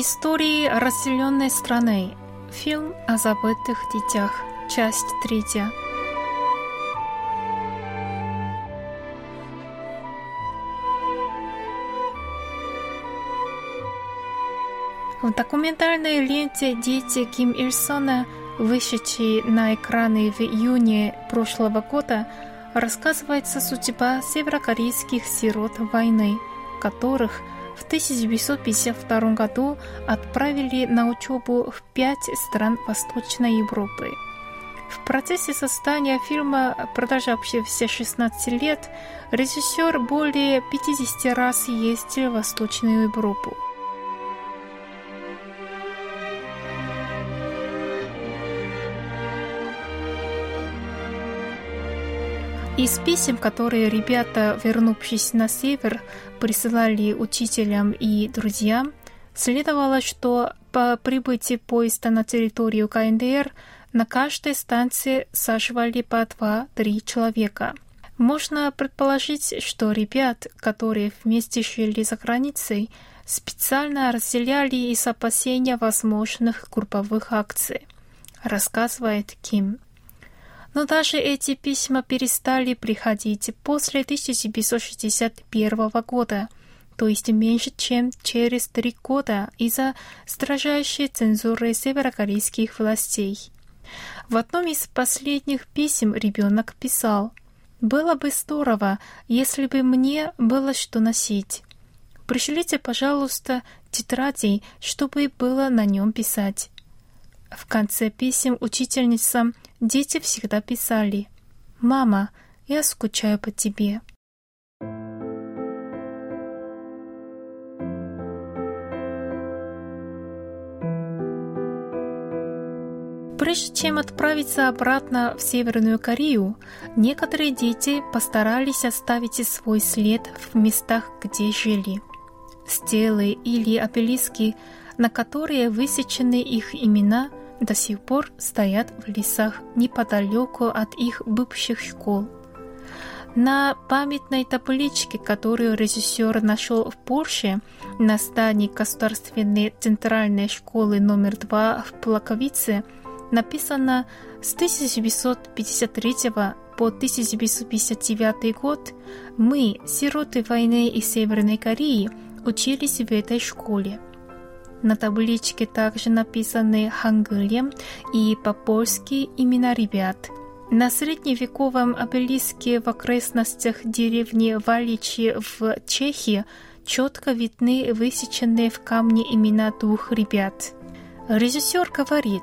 Истории расселенной страны. Фильм о забытых детях. Часть третья. В документальной ленте «Дети Ким Ир Сона», вышедшей на экраны в июне прошлого года, рассказывается судьба северокорейских сирот войны, которых в 1952 году отправили на учебу в пять стран Восточной Европы. В процессе создания фильма, продолжавшегося 16 лет, режиссер более 50 раз ездил в Восточную Европу. Из писем, которые ребята, вернувшись на север, присылали учителям и друзьям, следовало, что по прибытии поезда на территорию КНДР на каждой станции саживали по два-три человека. Можно предположить, что ребят, которые вместе жили за границей, специально разделяли из опасения возможных групповых акций, рассказывает Ким. Но даже эти письма перестали приходить после 1961 года, то есть меньше, чем через три года из-за строжайшей цензуры северокорейских властей. В одном из последних писем ребенок писал «Было бы здорово, если бы мне было что носить. Пришлите, пожалуйста, тетради, чтобы было на нем писать». В конце писем учительницам дети всегда писали «Мама, я скучаю по тебе». Прежде чем отправиться обратно в Северную Корею, некоторые дети постарались оставить свой след в местах, где жили. Стелы или обелиски, на которые высечены их имена, до сих пор стоят в лесах неподалеку от их бывших школ. На памятной табличке, которую режиссер нашел в Порше, на здании Государственной центральной школы номер 2 в Плаковице, написано с 1953 по 1959 год мы, сироты войны из Северной Кореи, учились в этой школе. На табличке также написаны хангылем и по-польски имена ребят. На средневековом обелиске в окрестностях деревни Валичи в Чехии четко видны высеченные в камне имена двух ребят. Режиссер говорит,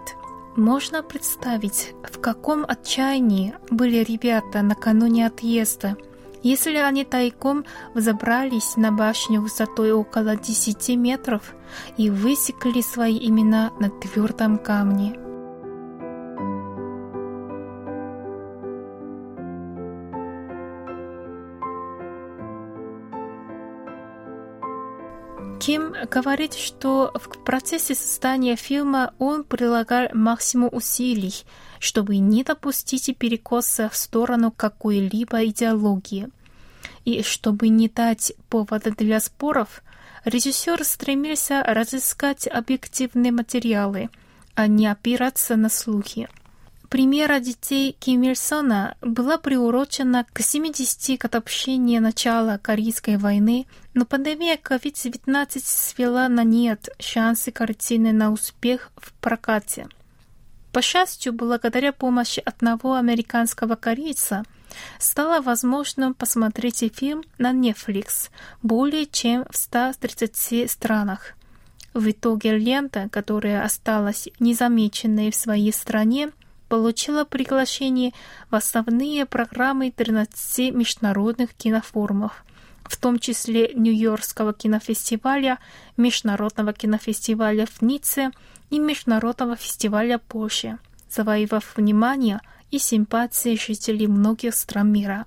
можно представить, в каком отчаянии были ребята накануне отъезда – если они тайком взобрались на башню высотой около 10 метров и высекли свои имена на твердом камне. Ким говорит, что в процессе создания фильма он прилагал максимум усилий, чтобы не допустить перекоса в сторону какой-либо идеологии. И чтобы не дать повода для споров, режиссер стремился разыскать объективные материалы, а не опираться на слухи. Примера детей Ким Ир Сона была приурочена к 70 годовщине начала Корейской войны, но пандемия COVID-19 свела на нет шансы картины на успех в прокате. По счастью, благодаря помощи одного американского корейца, стало возможным посмотреть фильм на Netflix более чем в 130 странах. В итоге лента, которая осталась незамеченной в своей стране, получила приглашение в основные программы 13 международных кинофорумов, в том числе Нью-Йоркского кинофестиваля, Международного кинофестиваля в Ницце и Международного фестиваля Польши, завоевав внимание и симпатии жителей многих стран мира.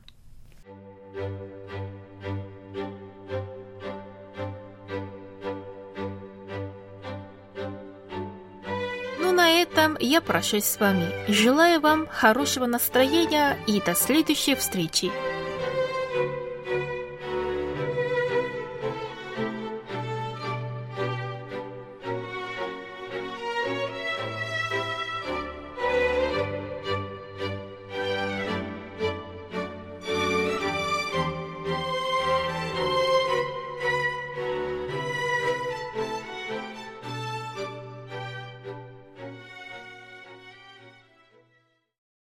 Ну, на этом я прощаюсь с вами. Желаю вам хорошего настроения и до следующей встречи.